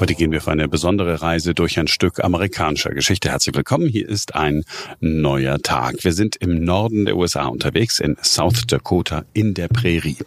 Heute gehen wir für eine besondere Reise durch ein Stück amerikanischer Geschichte. Herzlich willkommen. Hier ist ein neuer Tag. Wir sind im Norden der USA unterwegs, in South Dakota in der Prärie.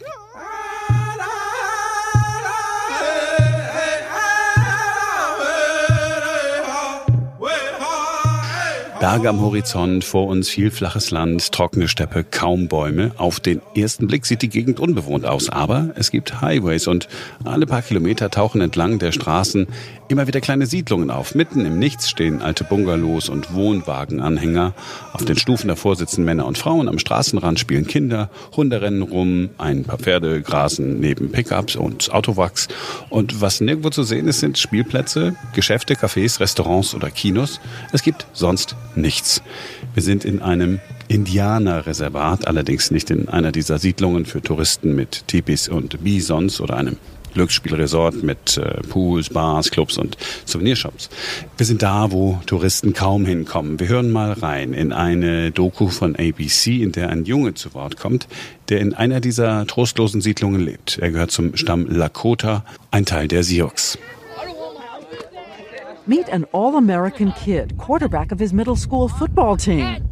Berge am Horizont, vor uns viel flaches Land, trockene Steppe, kaum Bäume. Auf den ersten Blick sieht die Gegend unbewohnt aus, aber es gibt Highways und alle paar Kilometer tauchen entlang der Straßen immer wieder kleine Siedlungen auf. Mitten im Nichts stehen alte Bungalows und Wohnwagenanhänger. Auf den Stufen davor sitzen Männer und Frauen, am Straßenrand spielen Kinder, Hunde rennen rum, ein paar Pferde grasen neben Pickups und Autowachs. Und was nirgendwo zu sehen ist, sind Spielplätze, Geschäfte, Cafés, Restaurants oder Kinos. Es gibt sonst nichts. Wir sind in einem Indianerreservat, allerdings nicht in einer dieser Siedlungen für Touristen mit Tipis und Bisons oder einem Glücksspielresort mit äh, Pools, Bars, Clubs und Souvenirshops. Wir sind da, wo Touristen kaum hinkommen. Wir hören mal rein in eine Doku von ABC, in der ein Junge zu Wort kommt, der in einer dieser trostlosen Siedlungen lebt. Er gehört zum Stamm Lakota, ein Teil der Sioux. Meet an all American kid, quarterback of his middle school football team.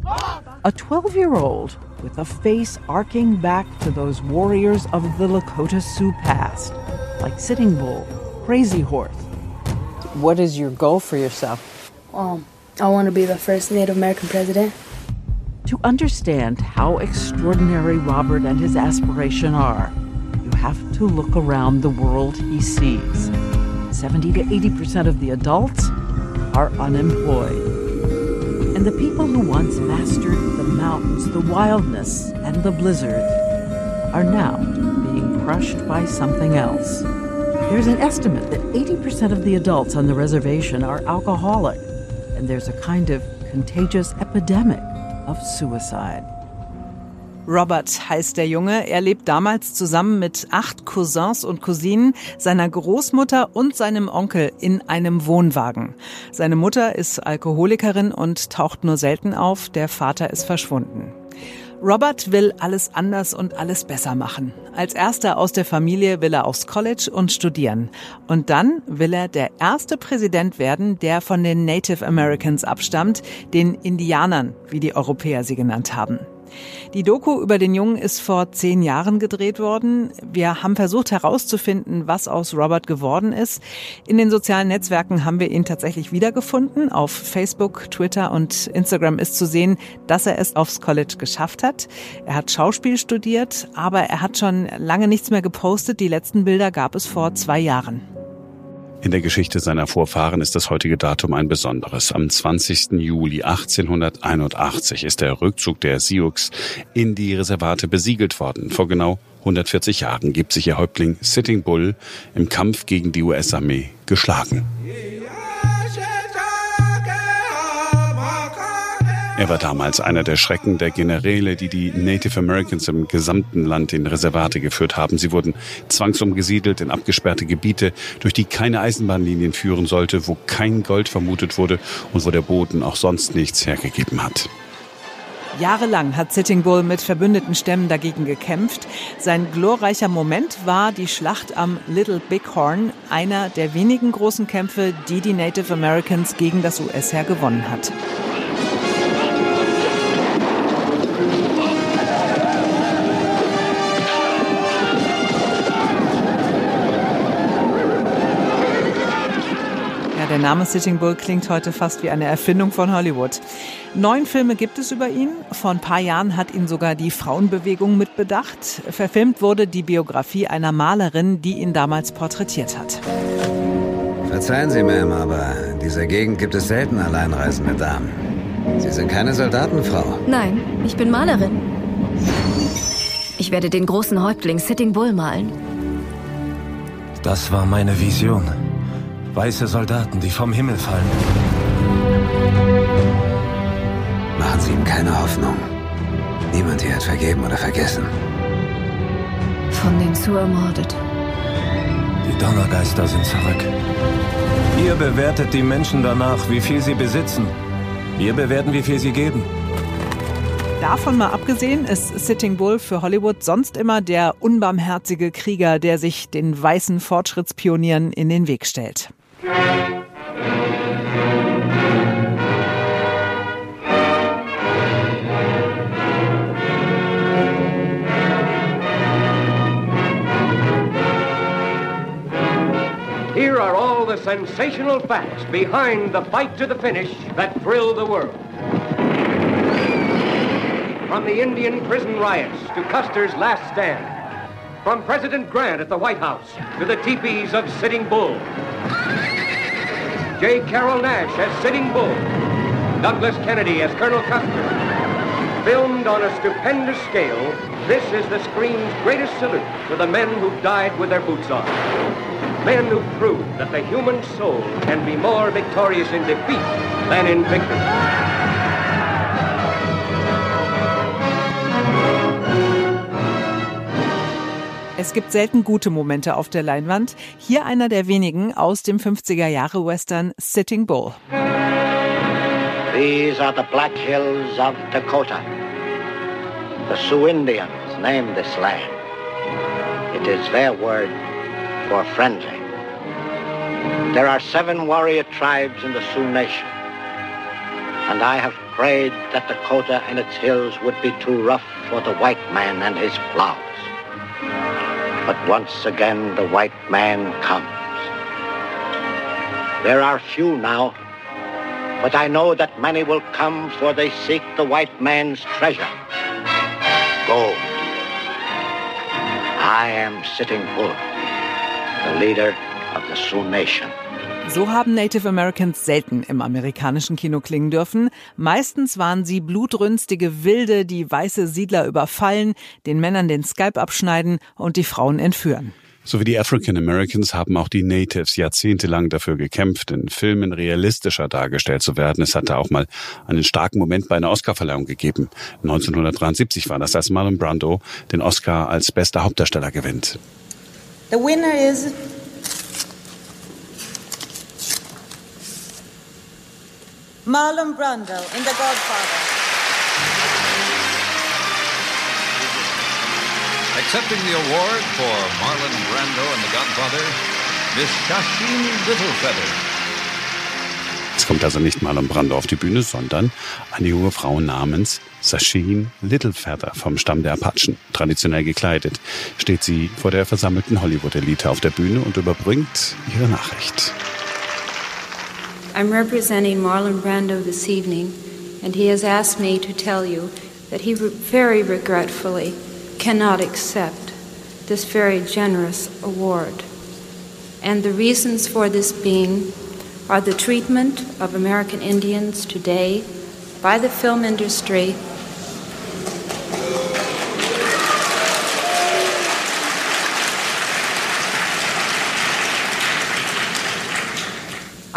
A 12 year old with a face arcing back to those warriors of the Lakota Sioux past, like Sitting Bull, Crazy Horse. What is your goal for yourself? Um, I want to be the first Native American president. To understand how extraordinary Robert and his aspiration are, you have to look around the world he sees. 70 to 80% of the adults are unemployed. And the people who once mastered the mountains, the wildness, and the blizzard are now being crushed by something else. There's an estimate that 80% of the adults on the reservation are alcoholic, and there's a kind of contagious epidemic of suicide. Robert heißt der Junge. Er lebt damals zusammen mit acht Cousins und Cousinen, seiner Großmutter und seinem Onkel in einem Wohnwagen. Seine Mutter ist Alkoholikerin und taucht nur selten auf. Der Vater ist verschwunden. Robert will alles anders und alles besser machen. Als erster aus der Familie will er aufs College und studieren. Und dann will er der erste Präsident werden, der von den Native Americans abstammt, den Indianern, wie die Europäer sie genannt haben. Die Doku über den Jungen ist vor zehn Jahren gedreht worden. Wir haben versucht herauszufinden, was aus Robert geworden ist. In den sozialen Netzwerken haben wir ihn tatsächlich wiedergefunden. Auf Facebook, Twitter und Instagram ist zu sehen, dass er es aufs College geschafft hat. Er hat Schauspiel studiert, aber er hat schon lange nichts mehr gepostet. Die letzten Bilder gab es vor zwei Jahren. In der Geschichte seiner Vorfahren ist das heutige Datum ein besonderes. Am 20. Juli 1881 ist der Rückzug der Sioux in die Reservate besiegelt worden. Vor genau 140 Jahren gibt sich ihr Häuptling Sitting Bull im Kampf gegen die US-Armee geschlagen. Er war damals einer der Schrecken der Generäle, die die Native Americans im gesamten Land in Reservate geführt haben. Sie wurden zwangsumgesiedelt in abgesperrte Gebiete, durch die keine Eisenbahnlinien führen sollte, wo kein Gold vermutet wurde und wo der Boden auch sonst nichts hergegeben hat. Jahrelang hat Sitting Bull mit verbündeten Stämmen dagegen gekämpft. Sein glorreicher Moment war die Schlacht am Little Bighorn, einer der wenigen großen Kämpfe, die die Native Americans gegen das US-Heer gewonnen hat. Der Name Sitting Bull klingt heute fast wie eine Erfindung von Hollywood. Neun Filme gibt es über ihn. Vor ein paar Jahren hat ihn sogar die Frauenbewegung mitbedacht. Verfilmt wurde die Biografie einer Malerin, die ihn damals porträtiert hat. Verzeihen Sie, Ma'am, aber in dieser Gegend gibt es selten alleinreisende Damen. Sie sind keine Soldatenfrau. Nein, ich bin Malerin. Ich werde den großen Häuptling Sitting Bull malen. Das war meine Vision. Weiße Soldaten, die vom Himmel fallen. Machen Sie ihm keine Hoffnung. Niemand hier hat vergeben oder vergessen. Von den Sioux ermordet. Die Donnergeister sind zurück. Ihr bewertet die Menschen danach, wie viel sie besitzen. Wir bewerten, wie viel sie geben. Davon mal abgesehen ist Sitting Bull für Hollywood sonst immer der unbarmherzige Krieger, der sich den weißen Fortschrittspionieren in den Weg stellt. Here are all the sensational facts behind the fight to the finish that thrilled the world. From the Indian prison riots to Custer's last stand. From President Grant at the White House to the teepees of Sitting Bull. J. Carroll Nash as Sitting Bull. Douglas Kennedy as Colonel Custer. Filmed on a stupendous scale, this is the screen's greatest salute to the men who died with their boots on. Men who proved that the human soul can be more victorious in defeat than in victory. Es gibt selten gute Momente auf der Leinwand. Hier einer der wenigen aus dem 50er Jahre Western Sitting Bull. These are the Black Hills of Dakota. The Sioux Indians named this land. It is their word for friendly. There are seven warrior tribes in the Sioux Nation. And I have prayed that Dakota and its hills would be too rough for the white man and his plows. But once again the white man comes. There are few now, but I know that many will come for they seek the white man's treasure. Gold. I am Sitting Bull, the leader of the Sioux Nation. So haben Native Americans selten im amerikanischen Kino klingen dürfen. Meistens waren sie blutrünstige Wilde, die weiße Siedler überfallen, den Männern den Skype abschneiden und die Frauen entführen. So wie die African Americans haben auch die Natives jahrzehntelang dafür gekämpft, in Filmen realistischer dargestellt zu werden. Es hatte auch mal einen starken Moment bei einer Oscarverleihung gegeben. 1973 war das, als Marlon Brando den Oscar als bester Hauptdarsteller gewinnt. The winner is Marlon Brando in The Godfather. Accepting the award for Marlon Brando and The Godfather, Miss Shasheen Littlefeather. Es kommt also nicht Marlon Brando auf die Bühne, sondern eine junge Frau namens Sasheen Littlefeather vom Stamm der Apachen. Traditionell gekleidet steht sie vor der versammelten Hollywood-Elite auf der Bühne und überbringt ihre Nachricht. I'm representing Marlon Brando this evening, and he has asked me to tell you that he very regretfully cannot accept this very generous award. And the reasons for this being are the treatment of American Indians today by the film industry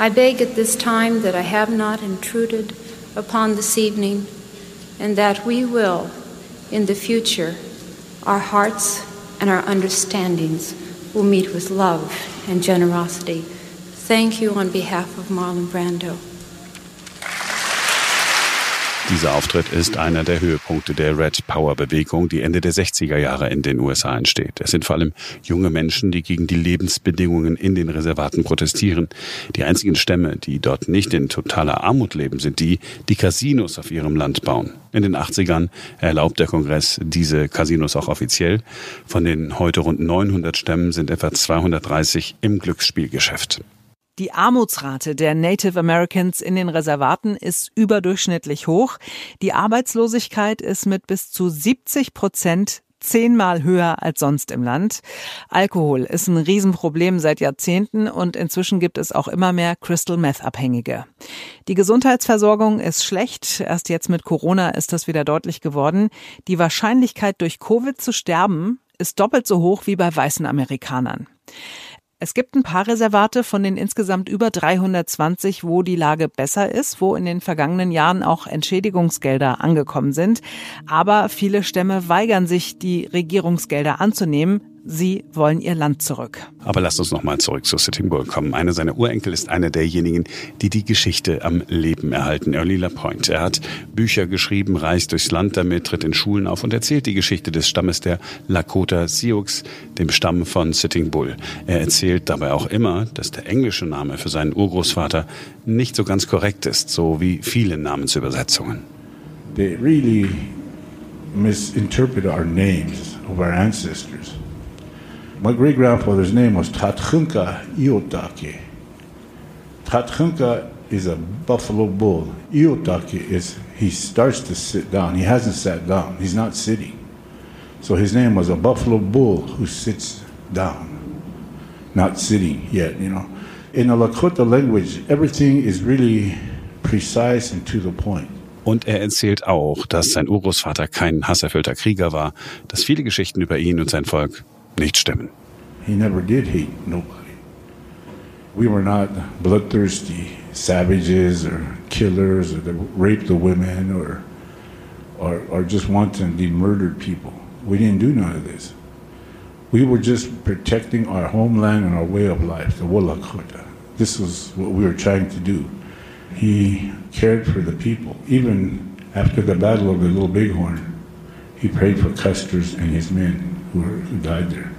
I beg at this time that I have not intruded upon this evening, and that we will, in the future, our hearts and our understandings will meet with love and generosity. Thank you on behalf of Marlon Brando. Dieser Auftritt ist einer der Höhepunkte der Red Power Bewegung, die Ende der 60er Jahre in den USA entsteht. Es sind vor allem junge Menschen, die gegen die Lebensbedingungen in den Reservaten protestieren. Die einzigen Stämme, die dort nicht in totaler Armut leben, sind die, die Casinos auf ihrem Land bauen. In den 80ern erlaubt der Kongress diese Casinos auch offiziell. Von den heute rund 900 Stämmen sind etwa 230 im Glücksspielgeschäft. Die Armutsrate der Native Americans in den Reservaten ist überdurchschnittlich hoch. Die Arbeitslosigkeit ist mit bis zu 70 Prozent zehnmal höher als sonst im Land. Alkohol ist ein Riesenproblem seit Jahrzehnten und inzwischen gibt es auch immer mehr Crystal Meth Abhängige. Die Gesundheitsversorgung ist schlecht. Erst jetzt mit Corona ist das wieder deutlich geworden. Die Wahrscheinlichkeit durch Covid zu sterben ist doppelt so hoch wie bei weißen Amerikanern. Es gibt ein paar Reservate von den insgesamt über 320, wo die Lage besser ist, wo in den vergangenen Jahren auch Entschädigungsgelder angekommen sind. Aber viele Stämme weigern sich, die Regierungsgelder anzunehmen, Sie wollen ihr Land zurück. Aber lasst uns nochmal zurück zu Sitting Bull kommen. Einer seiner Urenkel ist einer derjenigen, die die Geschichte am Leben erhalten. Early LaPointe. Er hat Bücher geschrieben, reist durchs Land damit, tritt in Schulen auf und erzählt die Geschichte des Stammes der Lakota Sioux, dem Stamm von Sitting Bull. Er erzählt dabei auch immer, dass der englische Name für seinen Urgroßvater nicht so ganz korrekt ist, so wie viele Namensübersetzungen. They really misinterpret our names of our ancestors. My great grandfather's name was Tatchunka Iotake. Tatchunka is a buffalo bull. Iotake is he starts to sit down. He hasn't sat down. He's not sitting. So his name was a buffalo bull who sits down, not sitting yet, you know. In the Lakota language, everything is really precise and to the point. Und er erzählt auch, dass sein Urgroßvater kein hasserfüllter Krieger war, dass viele Geschichten über ihn und sein Volk nicht stimmen. He never did hate nobody. We were not bloodthirsty savages or killers or that raped the women or, or, or just wantonly murdered people. We didn't do none of this. We were just protecting our homeland and our way of life, the Wolakota. This was what we were trying to do. He cared for the people. Even after the Battle of the Little Bighorn, he prayed for Custer's and his men who, died there.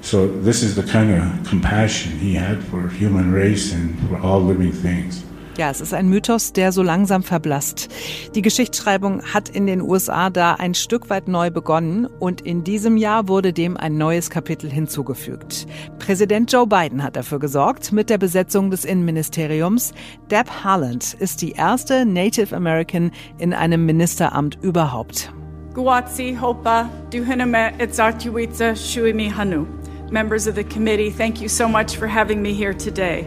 So this is the kind of compassion he had for human race and for all living things. Ja, es ist ein Mythos, der so langsam verblasst. Die Geschichtsschreibung hat in den USA da ein Stück weit neu begonnen und in diesem Jahr wurde dem ein neues Kapitel hinzugefügt. Präsident Joe Biden hat dafür gesorgt mit der Besetzung des Innenministeriums. Deb Haaland ist die erste Native American in einem Ministeramt überhaupt. Guatsi Hopa Duhiname Etzartuitza Shuimi Hanu. Members of the committee, thank you so much for having me here today.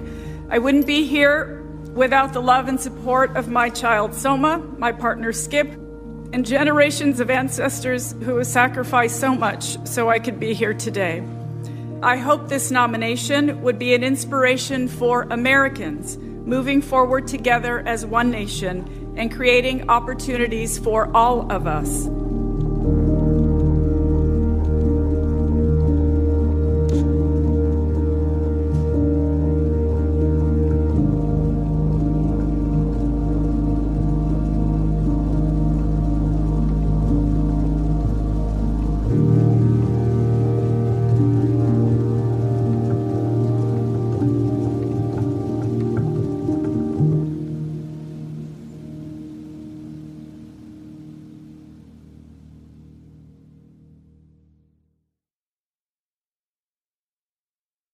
I wouldn't be here without the love and support of my child Soma, my partner Skip, and generations of ancestors who have sacrificed so much so I could be here today. I hope this nomination would be an inspiration for Americans moving forward together as one nation and creating opportunities for all of us.